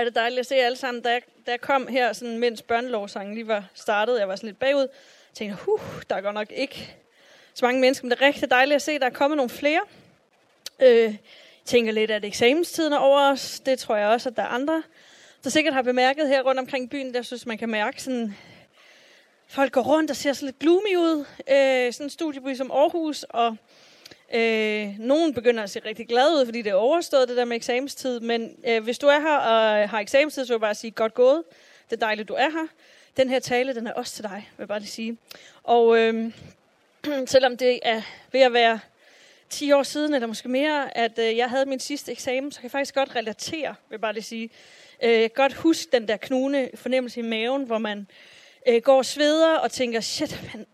er det dejligt at se jer alle sammen. Da jeg, da jeg kom her, sådan, mens børnelovsangen lige var startet, jeg var sådan lidt bagud, jeg tænkte huh, der er godt nok ikke så mange mennesker, men det er rigtig dejligt at se, at der er kommet nogle flere. Øh, jeg tænker lidt, at eksamenstiden er over os. Det tror jeg også, at der er andre, der sikkert har bemærket her rundt omkring byen. Der synes, man kan mærke sådan, folk går rundt og ser så lidt gloomy ud. Øh, sådan en studieby som Aarhus, og Øh, nogen begynder at se rigtig glad ud, fordi det er overstået, det der med eksamenstid. Men øh, hvis du er her og har eksamenstid, så vil jeg bare sige, godt gået. Det er dejligt, du er her. Den her tale, den er også til dig, vil jeg bare lige sige. Og øh, selvom det er ved at være 10 år siden, eller måske mere, at øh, jeg havde min sidste eksamen, så kan jeg faktisk godt relatere, vil jeg bare lige sige. Øh, jeg kan godt huske den der knune fornemmelse i maven, hvor man øh, går og sveder og tænker, shit, man,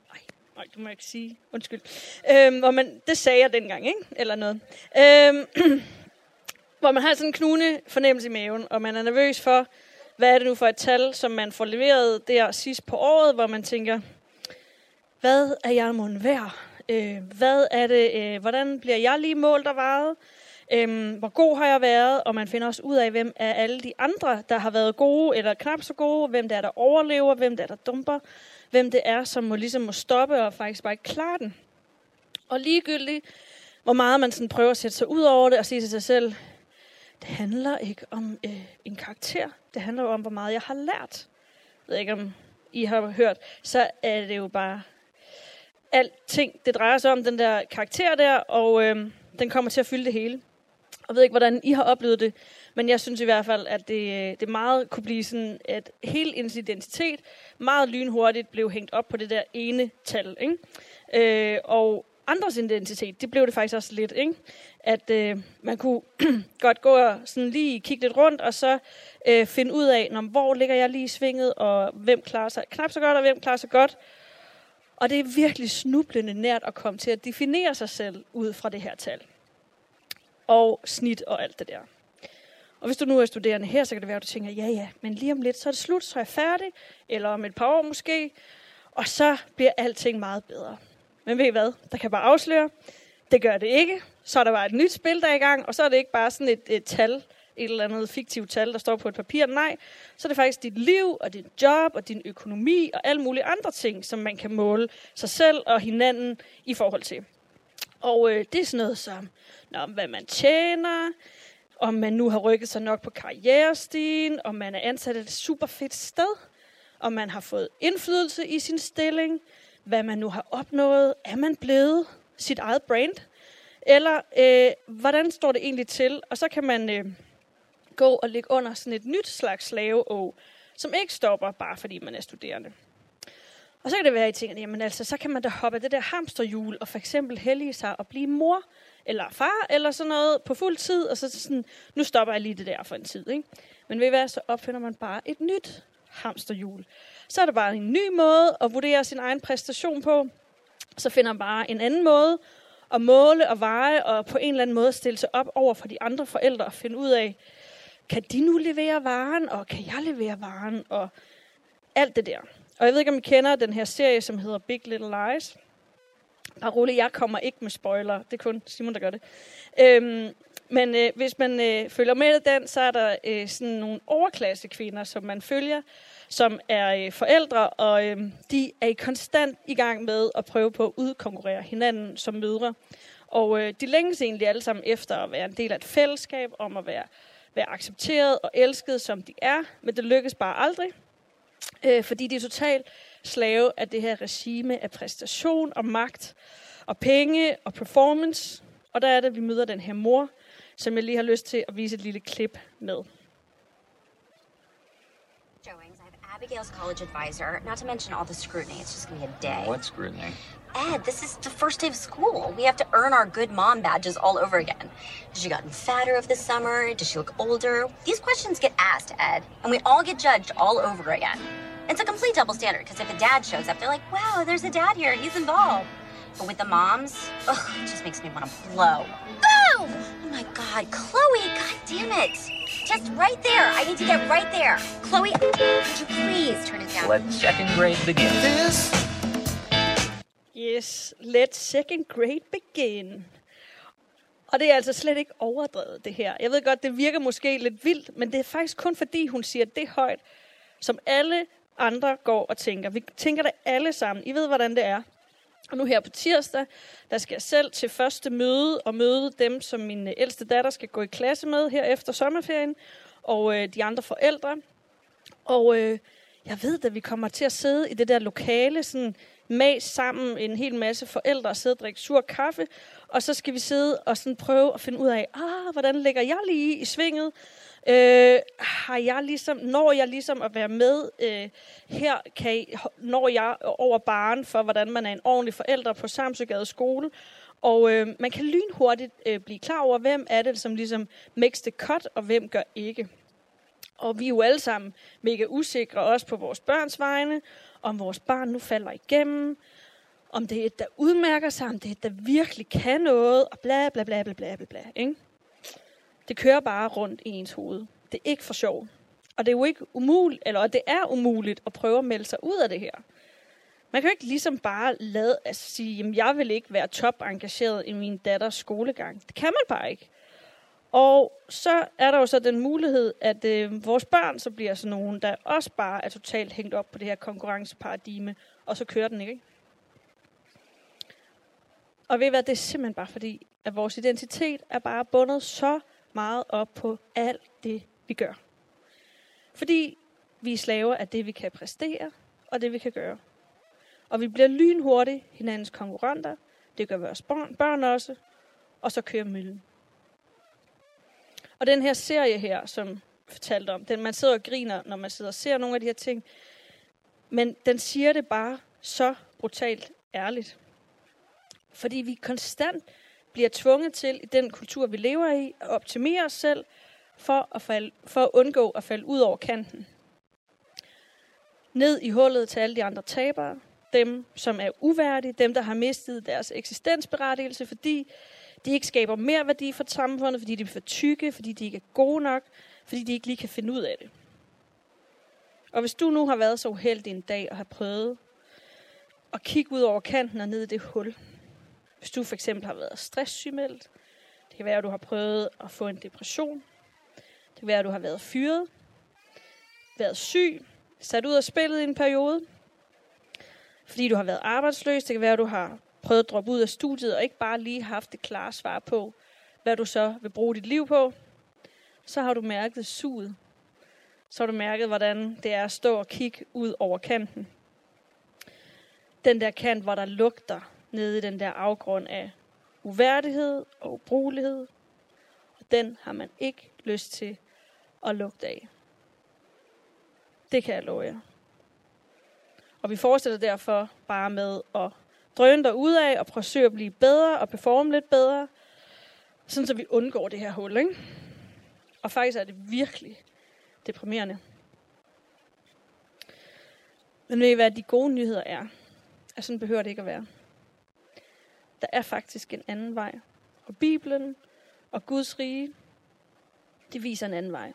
Nej, du må ikke sige. Undskyld. Øhm, hvor man, det sagde jeg dengang, ikke? Eller noget. Øhm, hvor man har sådan en knune fornemmelse i maven, og man er nervøs for, hvad er det nu for et tal, som man får leveret der sidst på året, hvor man tænker, hvad er jeg mon værd? Øh, hvad er det, øh, hvordan bliver jeg lige målt og varet? Øhm, hvor god har jeg været? Og man finder også ud af, hvem er alle de andre, der har været gode eller knap så gode, hvem det er, der overlever, hvem det er, der dumper, hvem det er, som må, ligesom må stoppe og faktisk bare ikke klare den. Og ligegyldigt, hvor meget man sådan prøver at sætte sig ud over det og sige til sig selv, det handler ikke om øh, en karakter, det handler jo om, hvor meget jeg har lært. Jeg ved ikke, om I har hørt, så er det jo bare alting, det drejer sig om den der karakter der, og øh, den kommer til at fylde det hele. Jeg ved ikke, hvordan I har oplevet det, men jeg synes i hvert fald, at det, øh, det meget kunne blive sådan, at hele ens identitet meget lynhurtigt blev hængt op på det der ene tal. Ikke? Øh, og andres identitet, det blev det faktisk også lidt, ikke? At øh, man kunne godt gå og sådan lige kigge lidt rundt, og så øh, finde ud af, når, hvor ligger jeg lige i svinget, og hvem klarer sig knap så godt, og hvem klarer sig godt. Og det er virkelig snublende nært at komme til at definere sig selv ud fra det her tal. Og snit og alt det der. Og hvis du nu er studerende her, så kan det være, at du tænker, ja ja, men lige om lidt, så er det slut, så er jeg færdig, eller om et par år måske, og så bliver alting meget bedre. Men ved I hvad? Der kan bare afsløre, det gør det ikke. Så er der bare et nyt spil, der er i gang, og så er det ikke bare sådan et, et tal, et eller andet fiktivt tal, der står på et papir. Nej, så er det faktisk dit liv, og din job, og din økonomi, og alle mulige andre ting, som man kan måle sig selv og hinanden i forhold til. Og øh, det er sådan noget som, nå, hvad man tjener, om man nu har rykket sig nok på karrierestigen, om man er ansat et super fedt sted, om man har fået indflydelse i sin stilling, hvad man nu har opnået, er man blevet sit eget brand, eller øh, hvordan står det egentlig til? Og så kan man øh, gå og ligge under sådan et nyt slags slaveå, som ikke stopper, bare fordi man er studerende. Og så kan det være, at I tænker, jamen altså, så kan man da hoppe det der hamsterhjul og for eksempel hellige sig og blive mor eller far eller sådan noget på fuld tid, og så sådan, nu stopper jeg lige det der for en tid. Ikke? Men ved I hvad, så opfinder man bare et nyt hamsterhjul. Så er det bare en ny måde at vurdere sin egen præstation på. Så finder man bare en anden måde at måle og veje, og på en eller anden måde stille sig op over for de andre forældre og finde ud af, kan de nu levere varen, og kan jeg levere varen, og alt det der. Og jeg ved ikke, om I kender den her serie, som hedder Big Little Lies. Bare roligt, jeg kommer ikke med spoiler. Det er kun Simon, der gør det. Øhm, men øh, hvis man øh, følger med den, så er der øh, sådan nogle overklasse kvinder, som man følger, som er øh, forældre, og øh, de er i konstant i gang med at prøve på at udkonkurrere hinanden som mødre. Og øh, de længes egentlig alle sammen efter at være en del af et fællesskab, om at være, være accepteret og elsket, som de er, men det lykkes bare aldrig, øh, fordi de er totalt slave af det her regime af præstation og magt og penge og performance. Og der er det, at vi møder den her mor, som jeg lige har lyst til at vise et lille klip med. Abigail's college advisor, not to mention all the scrutiny. It's just gonna be a day. What scrutiny? Ed, this is the first day of school. We have to earn our good mom badges all over again. Has she gotten fatter of the summer? Does she look older? These questions get asked, Ed, and we all get judged all over again. It's a complete double standard because if a dad shows up, they're like, wow, there's a dad here, he's involved. But with the moms, ugh, it just makes me want to blow. Boo! Oh my god, Chloe, god damn it. Just right there. I need to get right there. Chloe, could you please turn it down? Let second grade begin. Yes, let second grade begin. Og det er altså slet ikke overdrevet, det her. Jeg ved godt, det virker måske lidt vildt, men det er faktisk kun fordi, hun siger det højt, som alle andre går og tænker. Vi tænker det alle sammen. I ved, hvordan det er. Og nu her på tirsdag, der skal jeg selv til første møde og møde dem, som min ældste datter skal gå i klasse med her efter sommerferien, og øh, de andre forældre. Og øh, jeg ved, at vi kommer til at sidde i det der lokale, sådan mas sammen en hel masse forældre og sidde og drikke sur kaffe, og så skal vi sidde og sådan prøve at finde ud af, ah, hvordan ligger jeg lige i svinget? Øh, har jeg ligesom, når jeg ligesom at være med øh, her, kan I, når jeg over baren for, hvordan man er en ordentlig forælder på Samsøgade skole, og øh, man kan lynhurtigt øh, blive klar over, hvem er det, som ligesom makes the cut, og hvem gør ikke. Og vi er jo alle sammen mega usikre, også på vores børns vegne, om vores barn nu falder igennem, om det er et, der udmærker sig, om det er et, der virkelig kan noget, og bla bla bla bla bla bla, bla ikke? Det kører bare rundt i ens hoved. Det er ikke for sjov. Og det er jo ikke umuligt, eller det er umuligt at prøve at melde sig ud af det her. Man kan jo ikke ligesom bare lade at sige, at jeg vil ikke være top engageret i min datters skolegang. Det kan man bare ikke. Og så er der jo så den mulighed, at øh, vores børn så bliver sådan nogen, der også bare er totalt hængt op på det her konkurrenceparadigme, og så kører den ikke. Og ved I hvad, det er simpelthen bare fordi, at vores identitet er bare bundet så meget op på alt det, vi gør. Fordi vi er slaver af det, vi kan præstere, og det, vi kan gøre. Og vi bliver lynhurtigt hinandens konkurrenter. Det gør vores børn, børn også. Og så kører møllen. Og den her serie her, som fortalte om, den, man sidder og griner, når man sidder og ser nogle af de her ting. Men den siger det bare så brutalt ærligt. Fordi vi konstant bliver tvunget til, i den kultur, vi lever i, at optimere os selv, for at, falde, for at undgå at falde ud over kanten. Ned i hullet til alle de andre tabere, dem som er uværdige, dem der har mistet deres eksistensberettigelse, fordi de ikke skaber mere værdi for samfundet, fordi de er for tykke, fordi de ikke er gode nok, fordi de ikke lige kan finde ud af det. Og hvis du nu har været så uheldig en dag og har prøvet at kigge ud over kanten og ned i det hul, hvis du for eksempel har været stresssygemeldt, det kan være, at du har prøvet at få en depression, det kan være, at du har været fyret, været syg, sat ud af spillet i en periode, fordi du har været arbejdsløs, det kan være, at du har prøvet at droppe ud af studiet, og ikke bare lige haft det klare svar på, hvad du så vil bruge dit liv på, så har du mærket suget. Så har du mærket, hvordan det er at stå og kigge ud over kanten. Den der kant, hvor der lugter nede i den der afgrund af uværdighed og ubrugelighed. Og den har man ikke lyst til at lugte af. Det kan jeg love jer. Og vi fortsætter derfor bare med at drøne ud af og prøve at blive bedre og performe lidt bedre, sådan så vi undgår det her hul. Ikke? Og faktisk er det virkelig deprimerende. Men ved I hvad de gode nyheder er? At sådan behøver det ikke at være. Der er faktisk en anden vej. Og Bibelen og Guds rige, det viser en anden vej.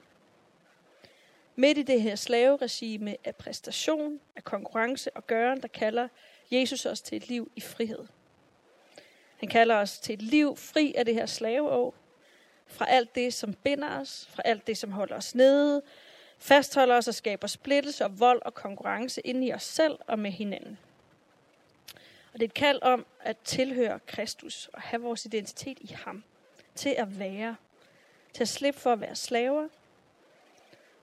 Midt i det her slaveregime af præstation, af konkurrence og gøren, der kalder Jesus os til et liv i frihed. Han kalder os til et liv fri af det her slaveår, fra alt det, som binder os, fra alt det, som holder os nede, fastholder os og skaber splittelse og vold og konkurrence ind i os selv og med hinanden. Og det er et kald om at tilhøre Kristus og have vores identitet i ham. Til at være. Til at slippe for at være slaver.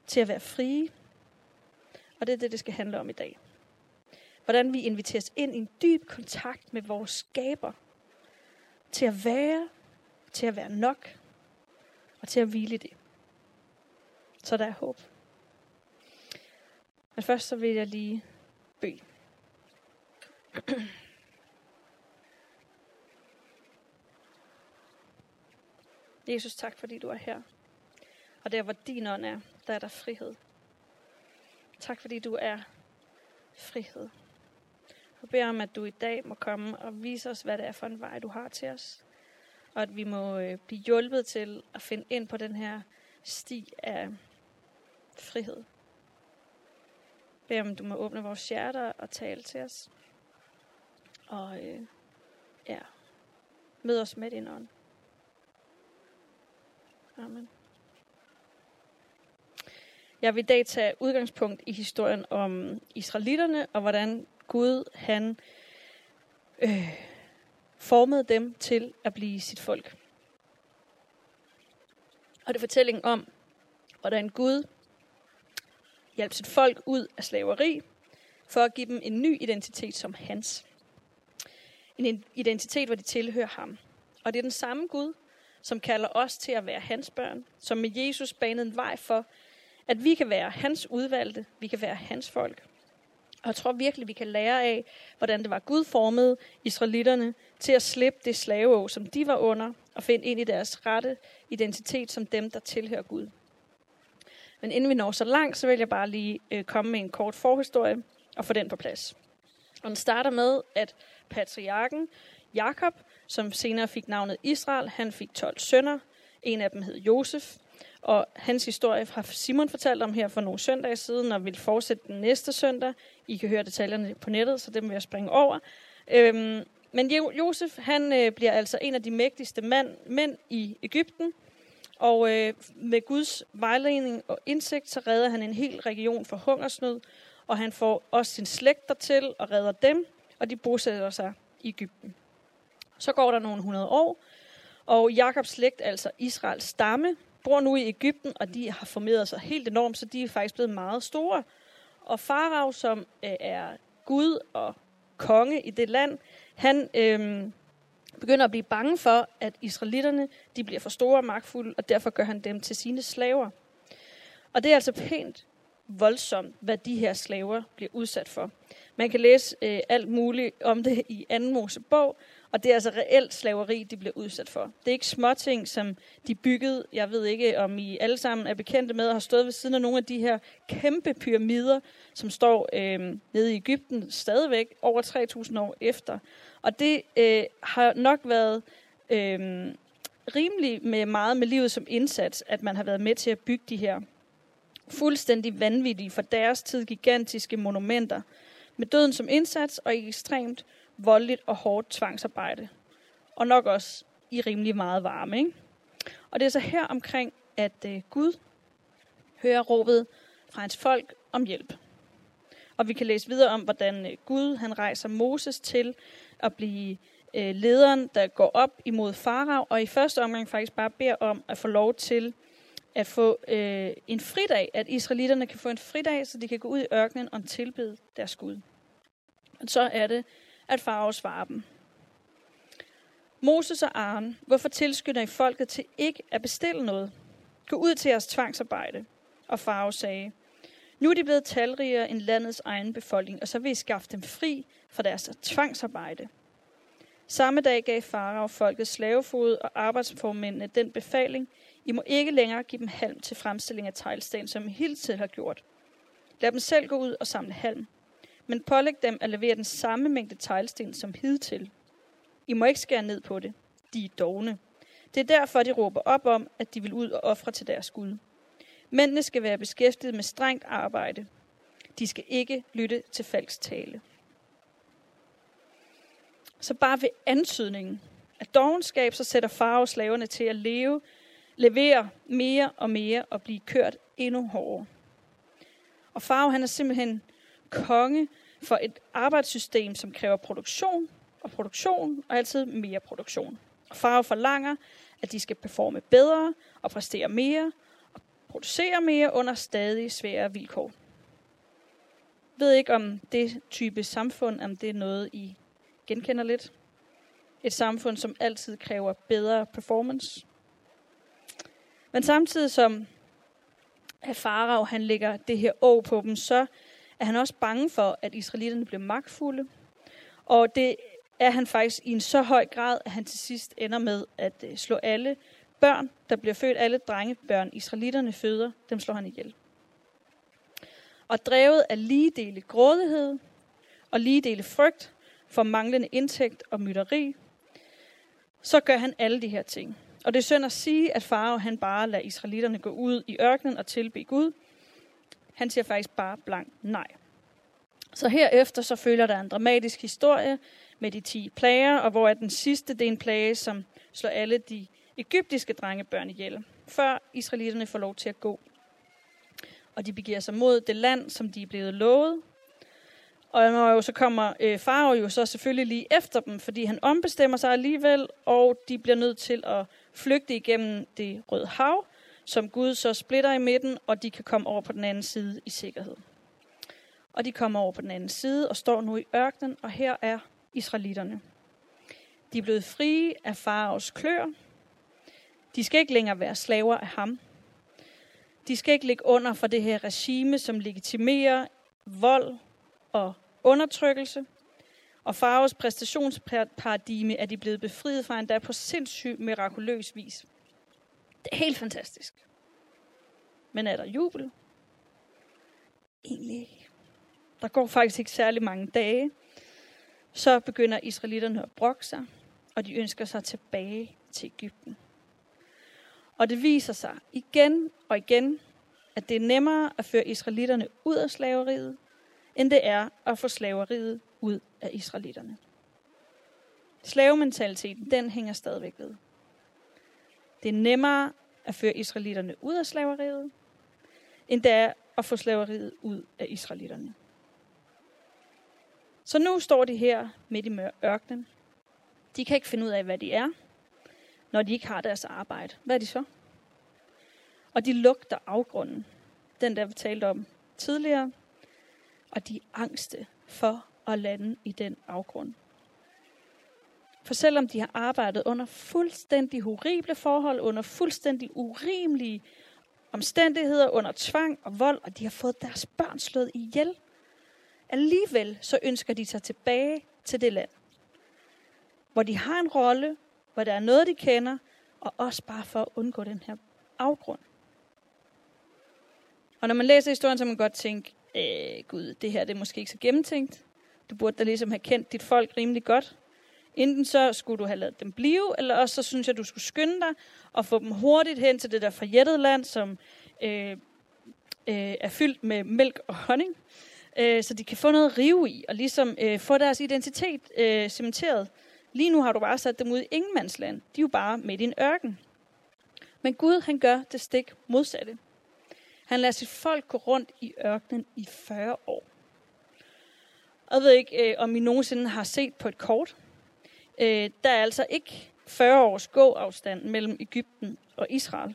Til at være frie. Og det er det, det skal handle om i dag. Hvordan vi inviteres ind i en dyb kontakt med vores skaber. Til at være. Til at være nok. Og til at hvile i det. Så der er håb. Men først så vil jeg lige bede. Jesus, tak fordi du er her. Og der hvor din ånd er, der er der frihed. Tak fordi du er frihed. Jeg beder om, at du i dag må komme og vise os, hvad det er for en vej, du har til os. Og at vi må øh, blive hjulpet til at finde ind på den her sti af frihed. Bed om, du må åbne vores hjerter og tale til os. Og øh, ja, mød os med din ånd. Amen. Jeg vil i dag tage udgangspunkt i historien om israelitterne, og hvordan Gud han øh, formede dem til at blive sit folk. Og det er fortællingen om, hvordan Gud hjalp sit folk ud af slaveri, for at give dem en ny identitet som hans. En identitet, hvor de tilhører ham. Og det er den samme Gud, som kalder os til at være hans børn, som med Jesus banede en vej for, at vi kan være hans udvalgte, vi kan være hans folk. Og jeg tror virkelig, vi kan lære af, hvordan det var Gud formede israelitterne til at slippe det slaveå, som de var under, og finde ind i deres rette identitet som dem, der tilhører Gud. Men inden vi når så langt, så vil jeg bare lige øh, komme med en kort forhistorie og få den på plads. Og den starter med, at patriarken Jakob, som senere fik navnet Israel, han fik 12 sønner. En af dem hed Josef, og hans historie har Simon fortalt om her for nogle søndage siden, og vil fortsætte den næste søndag. I kan høre detaljerne på nettet, så dem vil jeg springe over. Øhm, men Josef, han øh, bliver altså en af de mægtigste mand, mænd i Ægypten, og øh, med Guds vejledning og indsigt, så redder han en hel region for hungersnød, og han får også sin slægt dertil og redder dem, og de bosætter sig i Ægypten. Så går der nogle hundrede år, og Jakobs slægt, altså Israels stamme, bor nu i Ægypten, og de har formeret sig helt enormt, så de er faktisk blevet meget store. Og Farag, som øh, er Gud og konge i det land, han øh, begynder at blive bange for, at israelitterne de bliver for store og magtfulde, og derfor gør han dem til sine slaver. Og det er altså pænt voldsomt, hvad de her slaver bliver udsat for. Man kan læse øh, alt muligt om det i anden Mosebog, og det er altså reelt slaveri, de bliver udsat for. Det er ikke småting, som de byggede. Jeg ved ikke, om I alle sammen er bekendte med og har stået ved siden af nogle af de her kæmpe pyramider, som står øh, nede i Ægypten stadigvæk over 3.000 år efter. Og det øh, har nok været øh, rimelig med meget med livet som indsats, at man har været med til at bygge de her fuldstændig vanvittige for deres tid gigantiske monumenter, med døden som indsats og ekstremt voldeligt og hårdt tvangsarbejde. Og nok også i rimelig meget varme. Ikke? Og det er så her omkring, at øh, Gud hører råbet fra hans folk om hjælp. Og vi kan læse videre om, hvordan øh, Gud han rejser Moses til at blive øh, lederen, der går op imod Farag, og i første omgang faktisk bare beder om at få lov til at få øh, en fridag, at israelitterne kan få en fridag, så de kan gå ud i ørkenen og tilbede deres Gud. Og så er det, at farve svarer dem. Moses og Aaron, hvorfor tilskynder I folket til ikke at bestille noget? Gå ud til jeres tvangsarbejde. Og Farao sagde, nu er de blevet talrigere end landets egen befolkning, og så vil I skaffe dem fri fra deres tvangsarbejde. Samme dag gav Farao folket slavefod og arbejdsformændene den befaling, I må ikke længere give dem halm til fremstilling af teglsten, som I hele tiden har gjort. Lad dem selv gå ud og samle halm men pålæg dem at levere den samme mængde teglsten som hidtil. I må ikke skære ned på det. De er dogne. Det er derfor, de råber op om, at de vil ud og ofre til deres Gud. Mændene skal være beskæftiget med strengt arbejde. De skal ikke lytte til falsk tale. Så bare ved antydningen af dogenskab, så sætter farve slaverne til at leve, levere mere og mere og blive kørt endnu hårdere. Og farve, han er simpelthen konge for et arbejdssystem, som kræver produktion og produktion og altid mere produktion. Og Farve forlanger, at de skal performe bedre og præstere mere og producere mere under stadig svære vilkår. Jeg ved ikke, om det type samfund, om det er noget, I genkender lidt. Et samfund, som altid kræver bedre performance. Men samtidig som at Farao han lægger det her å på dem, så er han også bange for, at israelitterne bliver magtfulde. Og det er han faktisk i en så høj grad, at han til sidst ender med at øh, slå alle børn, der bliver født, alle drengebørn, israelitterne føder, dem slår han ihjel. Og drevet af lige dele grådighed og lige dele frygt for manglende indtægt og mytteri, så gør han alle de her ting. Og det er synd at sige, at Farao han bare lader israelitterne gå ud i ørkenen og tilbe Gud, han siger faktisk bare blank nej. Så herefter så følger der en dramatisk historie med de 10 plager, og hvor er den sidste, det er en plage, som slår alle de egyptiske drengebørn ihjel. før israelitterne får lov til at gå. Og de begiver sig mod det land, som de er blevet lovet. Og når jo så kommer øh, Farao jo så selvfølgelig lige efter dem, fordi han ombestemmer sig alligevel, og de bliver nødt til at flygte igennem det røde hav, som Gud så splitter i midten, og de kan komme over på den anden side i sikkerhed. Og de kommer over på den anden side og står nu i ørkenen, og her er israelitterne. De er blevet frie af faraos klør. De skal ikke længere være slaver af ham. De skal ikke ligge under for det her regime, som legitimerer vold og undertrykkelse. Og faraos præstationsparadigme er de blevet befriet fra endda på sindssygt mirakuløs vis. Det er helt fantastisk. Men er der jubel? Egentlig ikke. Der går faktisk ikke særlig mange dage. Så begynder israelitterne at brokke sig, og de ønsker sig tilbage til Ægypten. Og det viser sig igen og igen, at det er nemmere at føre israelitterne ud af slaveriet, end det er at få slaveriet ud af israelitterne. Slavementaliteten, den hænger stadigvæk ved. Det er nemmere at føre israelitterne ud af slaveriet, end det er at få slaveriet ud af israelitterne. Så nu står de her midt i ørkenen. De kan ikke finde ud af, hvad de er, når de ikke har deres arbejde. Hvad er de så? Og de lugter afgrunden. Den, der vi talte om tidligere. Og de er angste for at lande i den afgrund. For selvom de har arbejdet under fuldstændig horrible forhold, under fuldstændig urimelige omstændigheder, under tvang og vold, og de har fået deres børn slået ihjel, alligevel så ønsker de sig tilbage til det land, hvor de har en rolle, hvor der er noget, de kender, og også bare for at undgå den her afgrund. Og når man læser historien, så kan man godt tænke, øh, gud, det her det er måske ikke så gennemtænkt. Du burde da ligesom have kendt dit folk rimelig godt. Enten så skulle du have lavet dem blive, eller også så synes jeg, du skulle skynde dig og få dem hurtigt hen til det der forjættede land, som øh, øh, er fyldt med mælk og honning, øh, så de kan få noget at rive i, og ligesom øh, få deres identitet øh, cementeret. Lige nu har du bare sat dem ud i ingenmandsland. De er jo bare midt i en ørken. Men Gud, han gør det stik modsatte. Han lader sit folk gå rundt i ørkenen i 40 år. Og jeg ved ikke, øh, om I nogensinde har set på et kort. Øh, der er altså ikke 40 års gåafstand mellem Ægypten og Israel.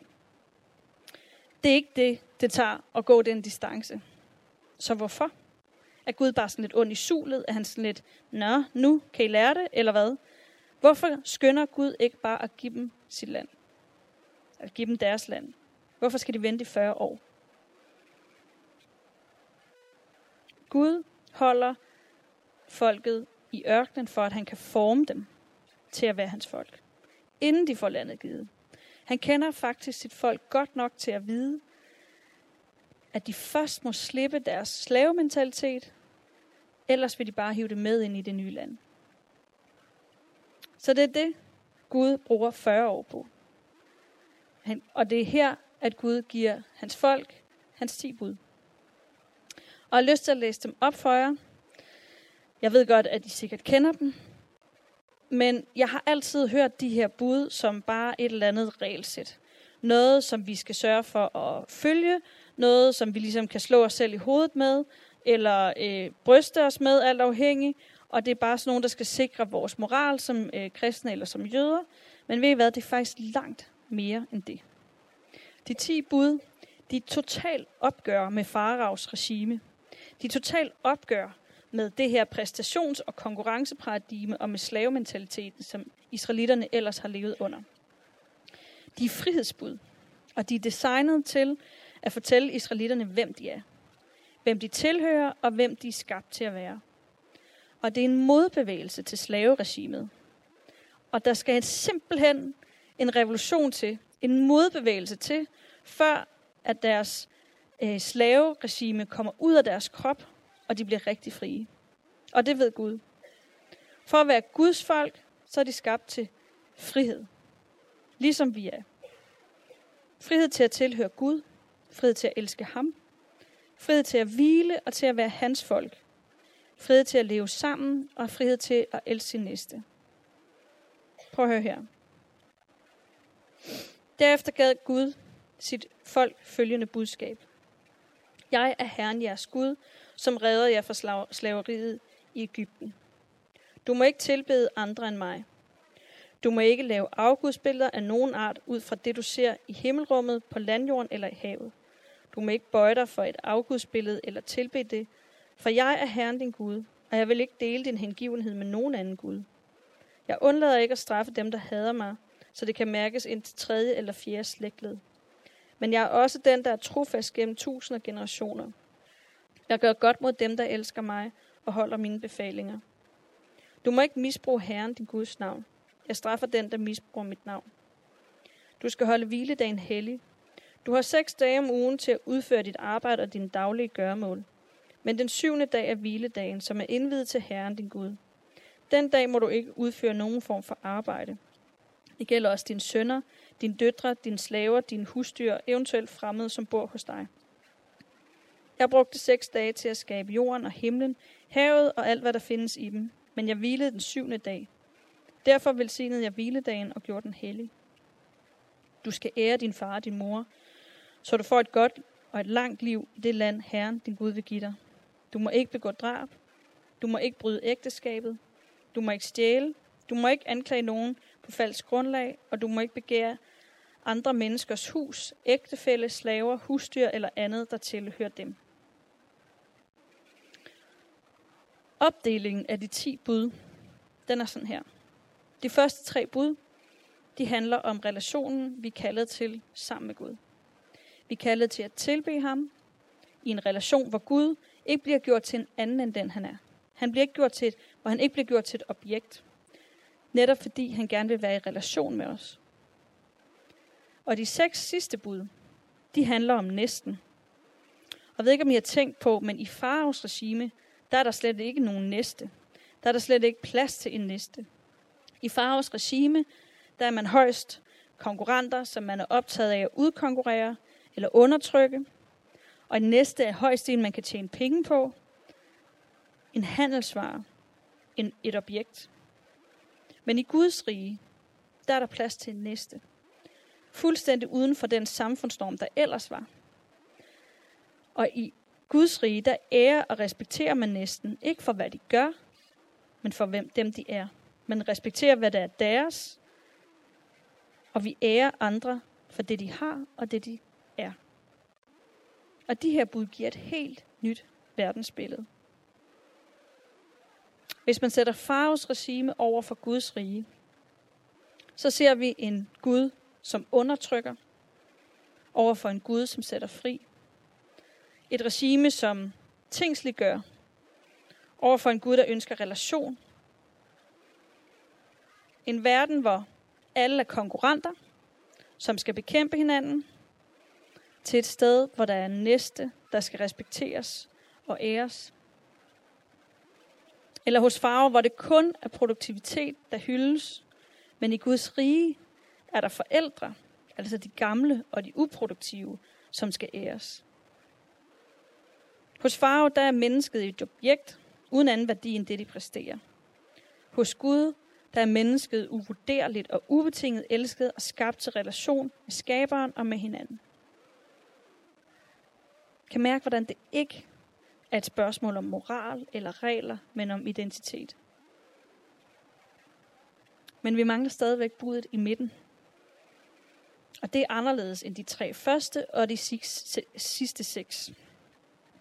Det er ikke det, det tager at gå den distance. Så hvorfor? Er Gud bare sådan lidt ond i sulet? Er han sådan lidt, nå, nu kan I lære det, eller hvad? Hvorfor skynder Gud ikke bare at give dem sit land? At give dem deres land? Hvorfor skal de vente i 40 år? Gud holder folket i ørkenen, for at han kan forme dem til at være hans folk, inden de får landet givet. Han kender faktisk sit folk godt nok til at vide, at de først må slippe deres slavementalitet, ellers vil de bare hive det med ind i det nye land. Så det er det, Gud bruger 40 år på. Han, og det er her, at Gud giver hans folk hans 10 bud. Og jeg har lyst til at læse dem op for jer. Jeg ved godt, at I sikkert kender dem. Men jeg har altid hørt de her bud som bare et eller andet regelsæt. Noget, som vi skal sørge for at følge. Noget, som vi ligesom kan slå os selv i hovedet med. Eller øh, bryste os med, alt afhængig. Og det er bare sådan nogen, der skal sikre vores moral som øh, kristne eller som jøder. Men ved I hvad, det er faktisk langt mere end det. De 10 bud, de totalt opgør med faraos regime. De totalt opgør med det her præstations- og konkurrenceparadigme og med slavementaliteten, som israelitterne ellers har levet under. De er frihedsbud, og de er designet til at fortælle israelitterne, hvem de er, hvem de tilhører og hvem de er skabt til at være. Og det er en modbevægelse til slaveregimet. Og der skal simpelthen en revolution til, en modbevægelse til, før at deres øh, slaveregime kommer ud af deres krop og de bliver rigtig frie. Og det ved Gud. For at være Guds folk, så er de skabt til frihed. Ligesom vi er. Frihed til at tilhøre Gud. Frihed til at elske ham. Frihed til at hvile og til at være hans folk. Frihed til at leve sammen og frihed til at elske sin næste. Prøv at høre her. Derefter gav Gud sit folk følgende budskab. Jeg er Herren jeres Gud, som redder jer fra slaveriet i Ægypten. Du må ikke tilbede andre end mig. Du må ikke lave afgudsbilleder af nogen art ud fra det, du ser i himmelrummet, på landjorden eller i havet. Du må ikke bøje dig for et afgudsbillede eller tilbede det, for jeg er Herren din Gud, og jeg vil ikke dele din hengivenhed med nogen anden Gud. Jeg undlader ikke at straffe dem, der hader mig, så det kan mærkes ind til tredje eller fjerde slægtled. Men jeg er også den, der er trofast gennem tusinder generationer. Jeg gør godt mod dem, der elsker mig og holder mine befalinger. Du må ikke misbruge Herren, din Guds navn. Jeg straffer den, der misbruger mit navn. Du skal holde hviledagen hellig. Du har seks dage om ugen til at udføre dit arbejde og dine daglige gøremål. Men den syvende dag er hviledagen, som er indvidet til Herren, din Gud. Den dag må du ikke udføre nogen form for arbejde. Det gælder også dine sønner, dine døtre, dine slaver, dine husdyr, eventuelt fremmede, som bor hos dig. Jeg brugte seks dage til at skabe jorden og himlen, havet og alt, hvad der findes i dem, men jeg hvilede den syvende dag. Derfor velsignede jeg hviledagen og gjorde den hellig. Du skal ære din far og din mor, så du får et godt og et langt liv i det land, Herren, din Gud, vil give dig. Du må ikke begå drab. Du må ikke bryde ægteskabet. Du må ikke stjæle. Du må ikke anklage nogen på falsk grundlag, og du må ikke begære andre menneskers hus, ægtefælle, slaver, husdyr eller andet, der tilhører dem. Opdelingen af de ti bud, den er sådan her. De første tre bud, de handler om relationen, vi er kaldet til sammen med Gud. Vi er kaldet til at tilbe ham i en relation, hvor Gud ikke bliver gjort til en anden end den, han er. Han bliver ikke gjort til et, hvor han ikke bliver gjort til et objekt. Netop fordi han gerne vil være i relation med os. Og de seks sidste bud, de handler om næsten. Og jeg ved ikke, om I har tænkt på, men i faraos regime, der er der slet ikke nogen næste. Der er der slet ikke plads til en næste. I faraos regime, der er man højst konkurrenter, som man er optaget af at udkonkurrere eller undertrykke. Og en næste er højst en, man kan tjene penge på. En handelsvare. En, et objekt. Men i Guds rige, der er der plads til en næste. Fuldstændig uden for den samfundsnorm, der ellers var. Og i Guds rige, der ærer og respekterer man næsten, ikke for hvad de gør, men for hvem dem de er. Man respekterer, hvad der er deres, og vi ærer andre for det, de har og det, de er. Og de her bud giver et helt nyt verdensbillede. Hvis man sætter Faros regime over for Guds rige, så ser vi en Gud, som undertrykker, over for en Gud, som sætter fri. Et regime, som tingsliggør, over for en Gud, der ønsker relation. En verden, hvor alle er konkurrenter, som skal bekæmpe hinanden, til et sted, hvor der er en næste, der skal respekteres og æres. Eller hos farver, hvor det kun er produktivitet, der hyldes, men i Guds rige er der forældre, altså de gamle og de uproduktive, som skal æres. Hos farve, der er mennesket et objekt, uden anden værdi end det, de præsterer. Hos Gud, der er mennesket uvurderligt og ubetinget elsket og skabt til relation med skaberen og med hinanden. Kan mærke, hvordan det ikke er et spørgsmål om moral eller regler, men om identitet. Men vi mangler stadigvæk budet i midten. Og det er anderledes end de tre første og de sidste seks.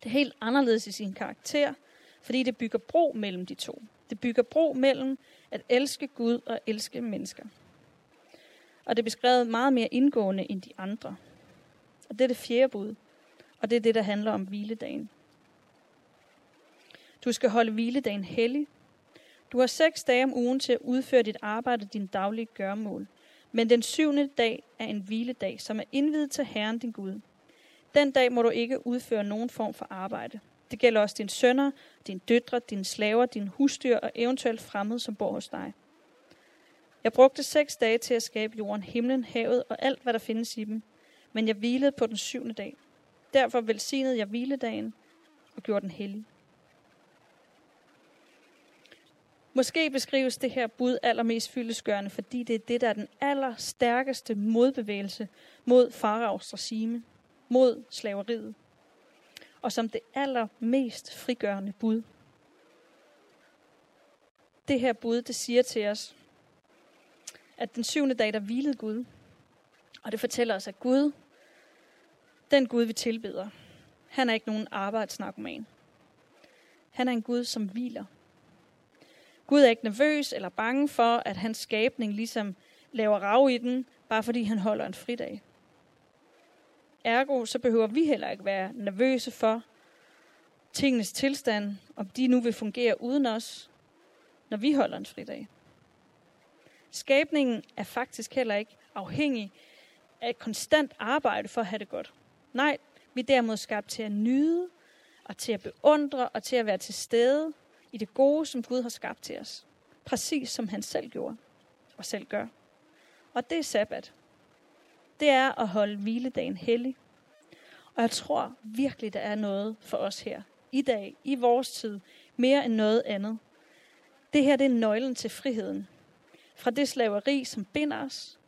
Det er helt anderledes i sin karakter, fordi det bygger bro mellem de to. Det bygger bro mellem at elske Gud og elske mennesker. Og det er beskrevet meget mere indgående end de andre. Og det er det fjerde bud. Og det er det, der handler om hviledagen. Du skal holde hviledagen hellig. Du har seks dage om ugen til at udføre dit arbejde og din daglige gørmål. Men den syvende dag er en hviledag, som er indvidet til Herren din Gud. Den dag må du ikke udføre nogen form for arbejde. Det gælder også dine sønner, dine døtre, dine slaver, dine husdyr og eventuelt fremmede, som bor hos dig. Jeg brugte seks dage til at skabe jorden, himlen, havet og alt, hvad der findes i dem. Men jeg hvilede på den syvende dag. Derfor velsignede jeg hviledagen og gjorde den hellig. Måske beskrives det her bud allermest fyldesgørende, fordi det er det, der er den allerstærkeste modbevægelse mod faraos regime, mod slaveriet, og som det allermest frigørende bud. Det her bud, det siger til os, at den syvende dag, der hvilede Gud, og det fortæller os, at Gud, den Gud, vi tilbeder, han er ikke nogen arbejdsnarkoman. Han er en Gud, som hviler. Gud er ikke nervøs eller bange for, at hans skabning ligesom laver rav i den, bare fordi han holder en fridag. Ergo, så behøver vi heller ikke være nervøse for tingenes tilstand, om de nu vil fungere uden os, når vi holder en fridag. Skabningen er faktisk heller ikke afhængig af et konstant arbejde for at have det godt. Nej, vi er derimod skabt til at nyde, og til at beundre, og til at være til stede i det gode, som Gud har skabt til os. Præcis som han selv gjorde, og selv gør. Og det er sabbat. Det er at holde hviledagen hellig. Og jeg tror virkelig, der er noget for os her. I dag, i vores tid, mere end noget andet. Det her det er nøglen til friheden. Fra det slaveri, som binder os,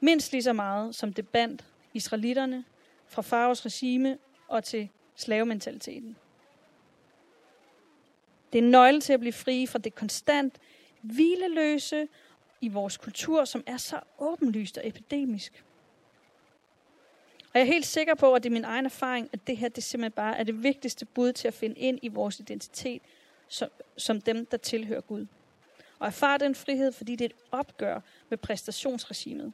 mindst lige så meget som det bandt israelitterne fra Faros regime og til slavementaliteten. Det er nøglen til at blive fri fra det konstant hvileløse i vores kultur, som er så åbenlyst og epidemisk. Og jeg er helt sikker på, at det er min egen erfaring, at det her det simpelthen bare er det vigtigste bud til at finde ind i vores identitet som, som dem, der tilhører Gud. Og erfare den frihed, fordi det er et opgør med præstationsregimet.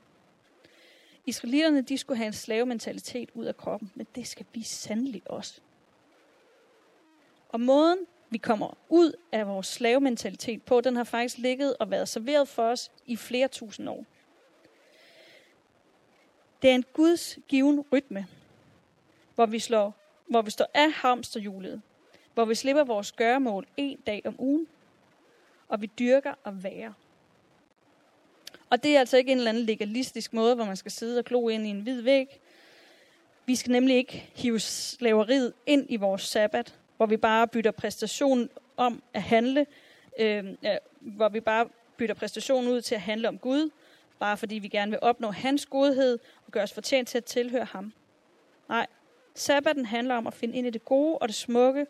Israelitterne de skulle have en slavementalitet ud af kroppen, men det skal vi sandelig også. Og måden, vi kommer ud af vores slavementalitet på, den har faktisk ligget og været serveret for os i flere tusind år. Det er en Guds given rytme, hvor vi, slår, hvor vi står af hamsterhjulet, hvor vi slipper vores gøremål en dag om ugen, og vi dyrker og være. Og det er altså ikke en eller anden legalistisk måde, hvor man skal sidde og glo ind i en hvid væg. Vi skal nemlig ikke hive slaveriet ind i vores sabbat, hvor vi bare bytter præstation om at handle, øh, øh hvor vi bare bytter præstationen ud til at handle om Gud, bare fordi vi gerne vil opnå hans godhed og gøre os fortjent til at tilhøre ham. Nej, sabbaten handler om at finde ind i det gode og det smukke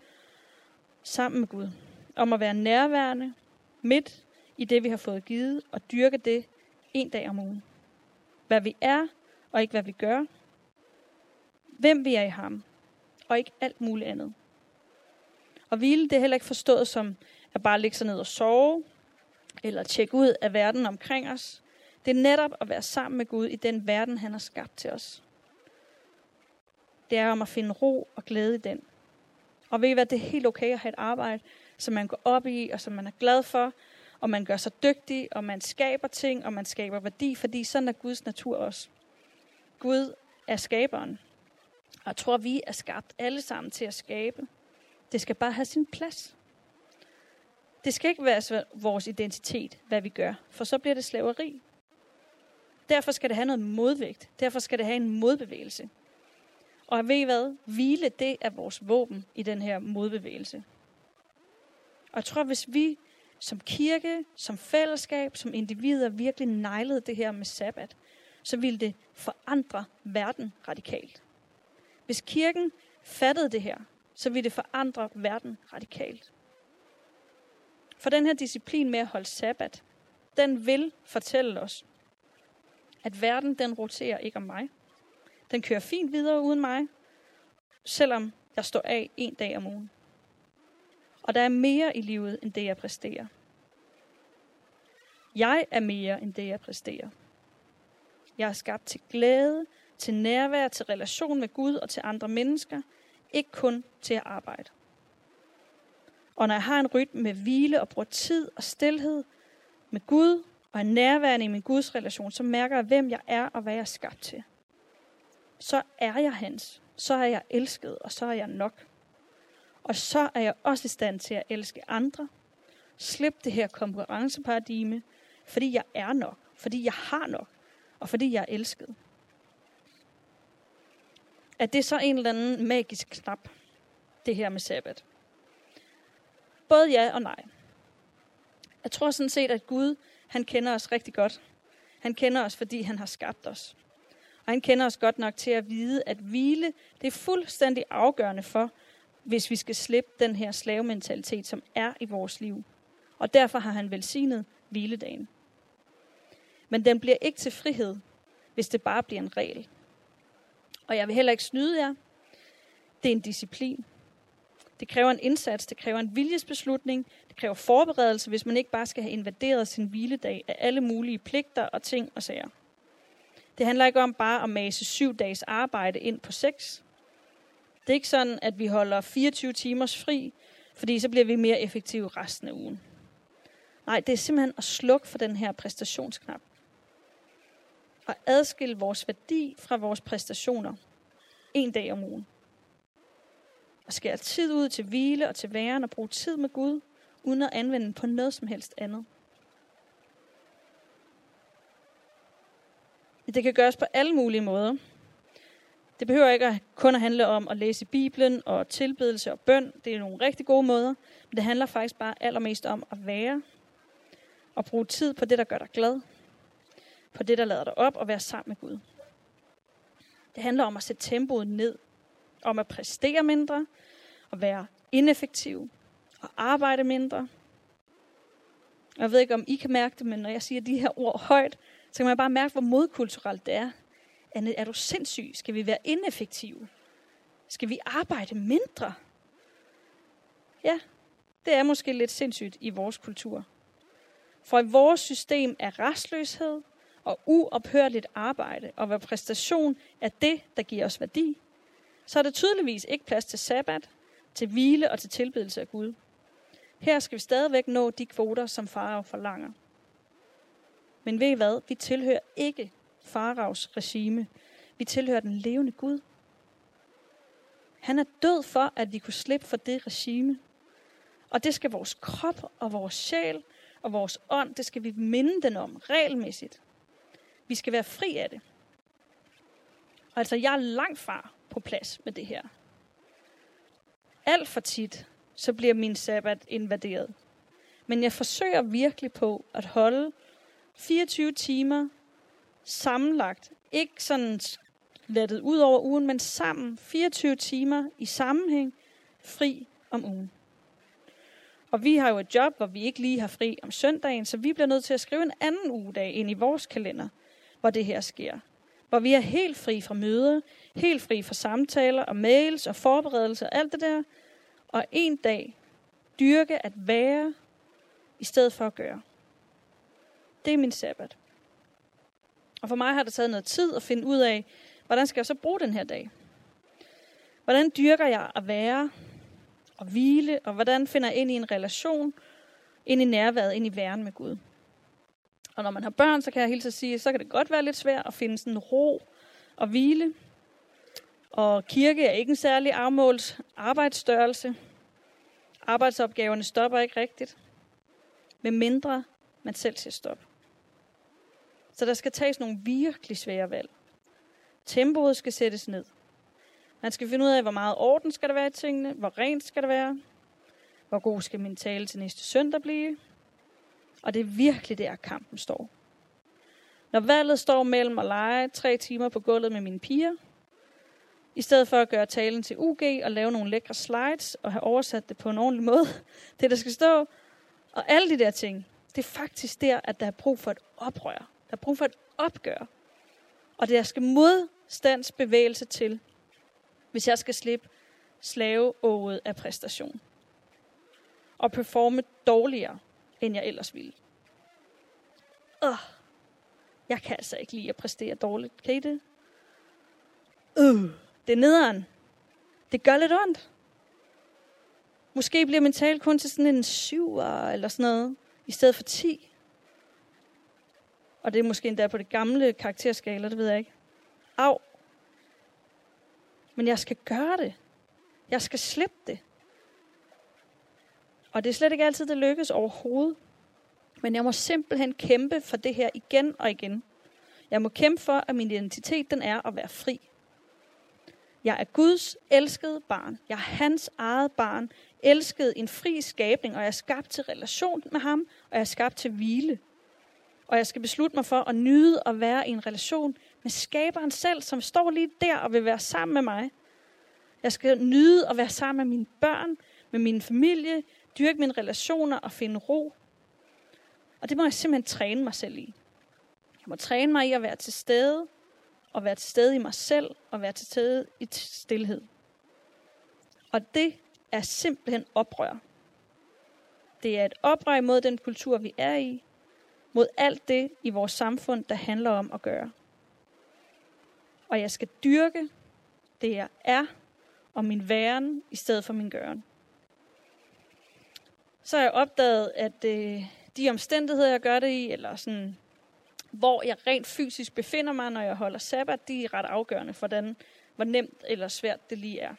sammen med Gud. Om at være nærværende midt i det, vi har fået givet, og dyrke det en dag om ugen. Hvad vi er, og ikke hvad vi gør. Hvem vi er i ham, og ikke alt muligt andet. Og hvile, det er heller ikke forstået som at bare ligge sig ned og sove, eller tjekke ud af verden omkring os. Det er netop at være sammen med Gud i den verden, han har skabt til os. Det er om at finde ro og glæde i den. Og ved I hvad, det er helt okay at have et arbejde, som man går op i, og som man er glad for, og man gør sig dygtig, og man skaber ting, og man skaber værdi, fordi sådan er Guds natur også. Gud er skaberen. Og jeg tror, vi er skabt alle sammen til at skabe. Det skal bare have sin plads. Det skal ikke være vores identitet, hvad vi gør, for så bliver det slaveri. Derfor skal det have noget modvægt. Derfor skal det have en modbevægelse. Og ved I hvad? Hvile, det er vores våben i den her modbevægelse. Og jeg tror, hvis vi som kirke, som fællesskab, som individer virkelig nejlede det her med sabbat, så ville det forandre verden radikalt. Hvis kirken fattede det her, så ville det forandre verden radikalt. For den her disciplin med at holde sabbat, den vil fortælle os, at verden den roterer ikke om mig. Den kører fint videre uden mig, selvom jeg står af en dag om ugen. Og der er mere i livet, end det jeg præsterer. Jeg er mere end det jeg præsterer. Jeg er skabt til glæde, til nærvær, til relation med Gud og til andre mennesker, ikke kun til at arbejde. Og når jeg har en rytme med hvile og bruger tid og stillhed med Gud og er nærværende i min Guds relation, så mærker jeg, hvem jeg er og hvad jeg er skabt til. Så er jeg hans. Så er jeg elsket, og så er jeg nok. Og så er jeg også i stand til at elske andre. Slip det her konkurrenceparadigme, fordi jeg er nok. Fordi jeg har nok. Og fordi jeg er elsket. At det er så en eller anden magisk knap, det her med sabbat. Både ja og nej. Jeg tror sådan set, at Gud, han kender os rigtig godt. Han kender os, fordi han har skabt os. Og han kender os godt nok til at vide, at hvile, det er fuldstændig afgørende for, hvis vi skal slippe den her slavementalitet, som er i vores liv. Og derfor har han velsignet hviledagen. Men den bliver ikke til frihed, hvis det bare bliver en regel. Og jeg vil heller ikke snyde jer. Det er en disciplin. Det kræver en indsats, det kræver en viljesbeslutning, det kræver forberedelse, hvis man ikke bare skal have invaderet sin hviledag af alle mulige pligter og ting og sager. Det handler ikke om bare at mase syv dages arbejde ind på seks. Det er ikke sådan, at vi holder 24 timers fri, fordi så bliver vi mere effektive resten af ugen. Nej, det er simpelthen at slukke for den her præstationsknap. Og adskille vores værdi fra vores præstationer. En dag om ugen. Og skære tid ud til hvile og til væren og bruge tid med Gud, uden at anvende den på noget som helst andet. Det kan gøres på alle mulige måder. Det behøver ikke kun at handle om at læse Bibelen og tilbedelse og bøn. Det er nogle rigtig gode måder. Men det handler faktisk bare allermest om at være og bruge tid på det, der gør dig glad. På det, der lader dig op og være sammen med Gud. Det handler om at sætte tempoet ned. Om at præstere mindre. Og være ineffektiv. Og arbejde mindre. Jeg ved ikke, om I kan mærke det, men når jeg siger de her ord højt, så kan man bare mærke, hvor modkulturelt det er. Anne, er du sindssyg? Skal vi være ineffektive? Skal vi arbejde mindre? Ja, det er måske lidt sindssygt i vores kultur. For i vores system er restløshed og uophørligt arbejde og hvad præstation er det, der giver os værdi, så er der tydeligvis ikke plads til sabbat, til hvile og til tilbedelse af Gud. Her skal vi stadigvæk nå de kvoter, som farao forlanger. Men ved I hvad? Vi tilhører ikke faraos regime. Vi tilhører den levende Gud. Han er død for, at vi kunne slippe for det regime. Og det skal vores krop og vores sjæl og vores ånd, det skal vi minde den om regelmæssigt. Vi skal være fri af det. Og altså, jeg er langt fra på plads med det her. Alt for tit, så bliver min sabbat invaderet. Men jeg forsøger virkelig på at holde 24 timer sammenlagt. Ikke sådan lettet ud over ugen, men sammen 24 timer i sammenhæng fri om ugen. Og vi har jo et job, hvor vi ikke lige har fri om søndagen, så vi bliver nødt til at skrive en anden ugedag ind i vores kalender, hvor det her sker. Hvor vi er helt fri fra møder, helt fri fra samtaler og mails og forberedelser og alt det der. Og en dag dyrke at være i stedet for at gøre. Det er min sabbat. Og for mig har det taget noget tid at finde ud af, hvordan skal jeg så bruge den her dag? Hvordan dyrker jeg at være og hvile, og hvordan finder jeg ind i en relation, ind i nærværet, ind i væren med Gud? Og når man har børn, så kan jeg helt så sige, så kan det godt være lidt svært at finde sådan ro og hvile. Og kirke er ikke en særlig afmålt arbejdsstørrelse. Arbejdsopgaverne stopper ikke rigtigt. Med mindre man selv siger stop. Så der skal tages nogle virkelig svære valg. Tempoet skal sættes ned. Man skal finde ud af, hvor meget orden skal der være i tingene, hvor rent skal det være, hvor god skal min tale til næste søndag blive. Og det er virkelig der, kampen står. Når valget står mellem at lege tre timer på gulvet med mine piger, i stedet for at gøre talen til UG og lave nogle lækre slides og have oversat det på en ordentlig måde, det der skal stå, og alle de der ting, det er faktisk der, at der er brug for et oprør. Der er brug for et opgør. Og der skal modstandsbevægelse til, hvis jeg skal slippe slaveåret af præstation. Og performe dårligere, end jeg ellers ville. Åh, jeg kan altså ikke lide at præstere dårligt. Kan I det? Øh, det er nederen. Det gør lidt ondt. Måske bliver min tale kun til sådan en syver eller sådan noget, i stedet for 10. Og det er måske endda på det gamle karakterskala, det ved jeg ikke. Au. Men jeg skal gøre det. Jeg skal slippe det. Og det er slet ikke altid, det lykkes overhovedet. Men jeg må simpelthen kæmpe for det her igen og igen. Jeg må kæmpe for, at min identitet den er at være fri. Jeg er Guds elskede barn. Jeg er hans eget barn. Elsket en fri skabning, og jeg er skabt til relation med ham, og jeg er skabt til hvile. Og jeg skal beslutte mig for at nyde at være i en relation med skaberen selv, som står lige der og vil være sammen med mig. Jeg skal nyde at være sammen med mine børn, med min familie, dyrke mine relationer og finde ro. Og det må jeg simpelthen træne mig selv i. Jeg må træne mig i at være til stede, og være til stede i mig selv, og være til stede i stillhed. Og det er simpelthen oprør. Det er et oprør mod den kultur, vi er i, mod alt det i vores samfund, der handler om at gøre. Og jeg skal dyrke det, jeg er, og min væren, i stedet for min gøren. Så har jeg opdaget, at øh, de omstændigheder, jeg gør det i, eller sådan, hvor jeg rent fysisk befinder mig, når jeg holder sabbat, de er ret afgørende for, den, hvor nemt eller svært det lige er.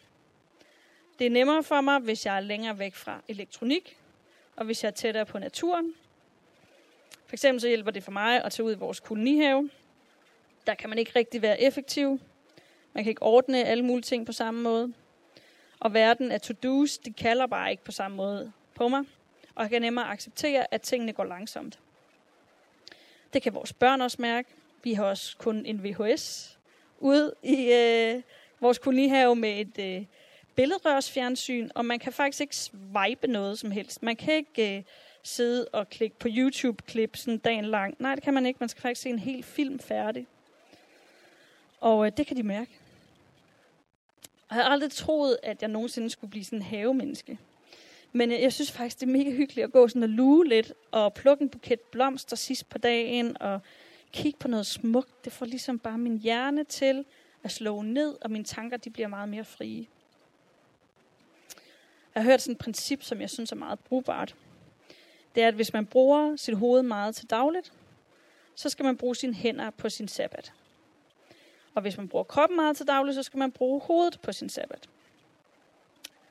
Det er nemmere for mig, hvis jeg er længere væk fra elektronik, og hvis jeg er tættere på naturen. For eksempel så hjælper det for mig at tage ud i vores kolonihave. Der kan man ikke rigtig være effektiv. Man kan ikke ordne alle mulige ting på samme måde. Og verden af to-dos, de kalder bare ikke på samme måde på mig. Og jeg kan nemmere acceptere, at tingene går langsomt. Det kan vores børn også mærke. Vi har også kun en VHS ude i øh, vores kolonihave med et øh, billedrørsfjernsyn, og man kan faktisk ikke swipe noget som helst. Man kan ikke øh, sidde og klikke på YouTube-klip sådan dagen lang. Nej, det kan man ikke. Man skal faktisk se en hel film færdig. Og øh, det kan de mærke. Jeg har aldrig troet, at jeg nogensinde skulle blive sådan en havemenneske. Men jeg, jeg synes faktisk, det er mega hyggeligt at gå sådan og luge lidt, og plukke en buket blomster sidst på dagen, og kigge på noget smukt. Det får ligesom bare min hjerne til at slå ned, og mine tanker de bliver meget mere frie. Jeg har hørt sådan et princip, som jeg synes er meget brugbart. Det er, at hvis man bruger sit hoved meget til dagligt, så skal man bruge sine hænder på sin sabbat. Og hvis man bruger kroppen meget til dagligt, så skal man bruge hovedet på sin sabbat.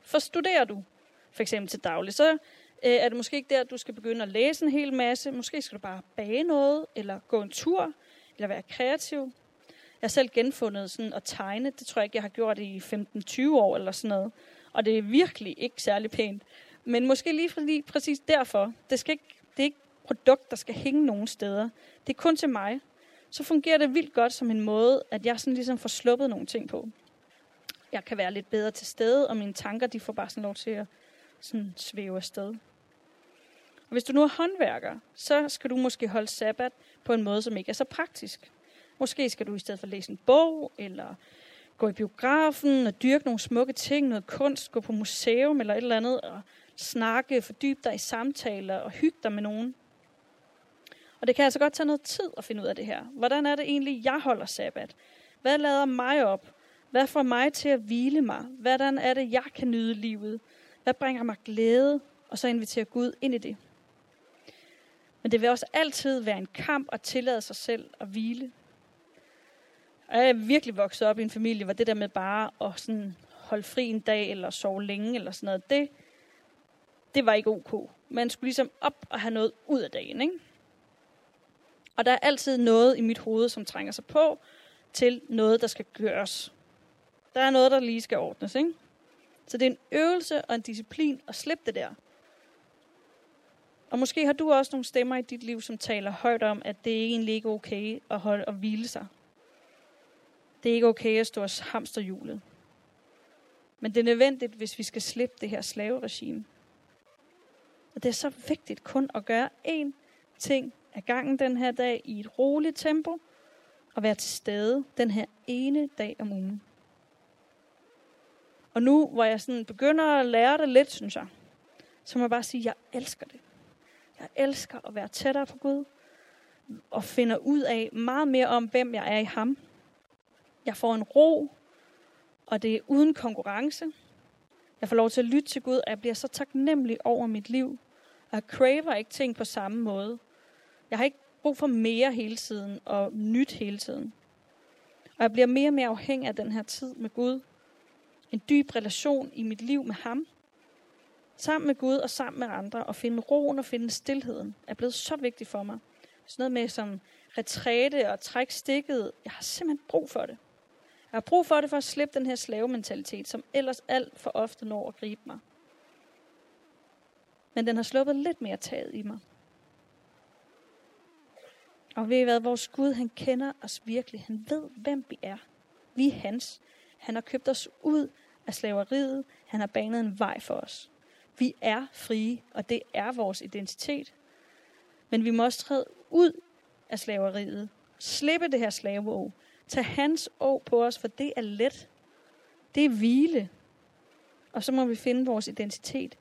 For studerer du for eksempel til daglig, så øh, er det måske ikke der, du skal begynde at læse en hel masse. Måske skal du bare bage noget, eller gå en tur, eller være kreativ. Jeg har selv genfundet sådan at tegne. Det tror jeg ikke, jeg har gjort i 15-20 år eller sådan noget. Og det er virkelig ikke særlig pænt. Men måske lige, lige præcis derfor. Det, skal ikke, det er ikke produkt, der skal hænge nogen steder. Det er kun til mig. Så fungerer det vildt godt som en måde, at jeg sådan ligesom får sluppet nogle ting på. Jeg kan være lidt bedre til stede, og mine tanker de får bare sådan lov til at sådan svæve afsted. Og hvis du nu er håndværker, så skal du måske holde sabbat på en måde, som ikke er så praktisk. Måske skal du i stedet for læse en bog, eller gå i biografen og dyrke nogle smukke ting, noget kunst, gå på museum eller et eller andet, og snakke, fordybe dig i samtaler og hygge dig med nogen. Og det kan altså godt tage noget tid at finde ud af det her. Hvordan er det egentlig, jeg holder sabbat? Hvad lader mig op? Hvad får mig til at hvile mig? Hvordan er det, jeg kan nyde livet? Hvad bringer mig glæde? Og så invitere Gud ind i det. Men det vil også altid være en kamp at tillade sig selv at hvile. Og jeg er virkelig vokset op i en familie, hvor det der med bare at sådan holde fri en dag, eller sove længe, eller sådan noget, det, det var ikke ok. Man skulle ligesom op og have noget ud af dagen, ikke? Og der er altid noget i mit hoved, som trænger sig på til noget, der skal gøres. Der er noget, der lige skal ordnes, ikke? Så det er en øvelse og en disciplin at slippe det der. Og måske har du også nogle stemmer i dit liv, som taler højt om, at det er egentlig ikke okay at holde og hvile sig. Det er ikke okay at stå og hamsterhjulet. Men det er nødvendigt, hvis vi skal slippe det her slaveregime. Og det er så vigtigt kun at gøre én ting af gangen den her dag i et roligt tempo, og være til stede den her ene dag om ugen. Og nu, hvor jeg sådan begynder at lære det lidt, synes jeg, så må jeg bare sige, at jeg elsker det. Jeg elsker at være tættere på Gud, og finder ud af meget mere om, hvem jeg er i ham. Jeg får en ro, og det er uden konkurrence. Jeg får lov til at lytte til Gud, og jeg bliver så taknemmelig over mit liv. Og jeg craver ikke ting på samme måde. Jeg har ikke brug for mere hele tiden, og nyt hele tiden. Og jeg bliver mere og mere afhængig af den her tid med Gud. En dyb relation i mit liv med ham. Sammen med Gud og sammen med andre. Og finde roen og finde stillheden er blevet så vigtigt for mig. Sådan noget med som retræte og træk stikket. Jeg har simpelthen brug for det. Jeg har brug for det for at slippe den her slavementalitet, som ellers alt for ofte når at gribe mig. Men den har sluppet lidt mere taget i mig. Og ved I hvad, vores Gud, han kender os virkelig. Han ved, hvem vi er. Vi er hans. Han har købt os ud af slaveriet. Han har banet en vej for os. Vi er frie, og det er vores identitet. Men vi må også træde ud af slaveriet. Slippe det her slaveåg. Tag hans å på os, for det er let. Det er hvile. Og så må vi finde vores identitet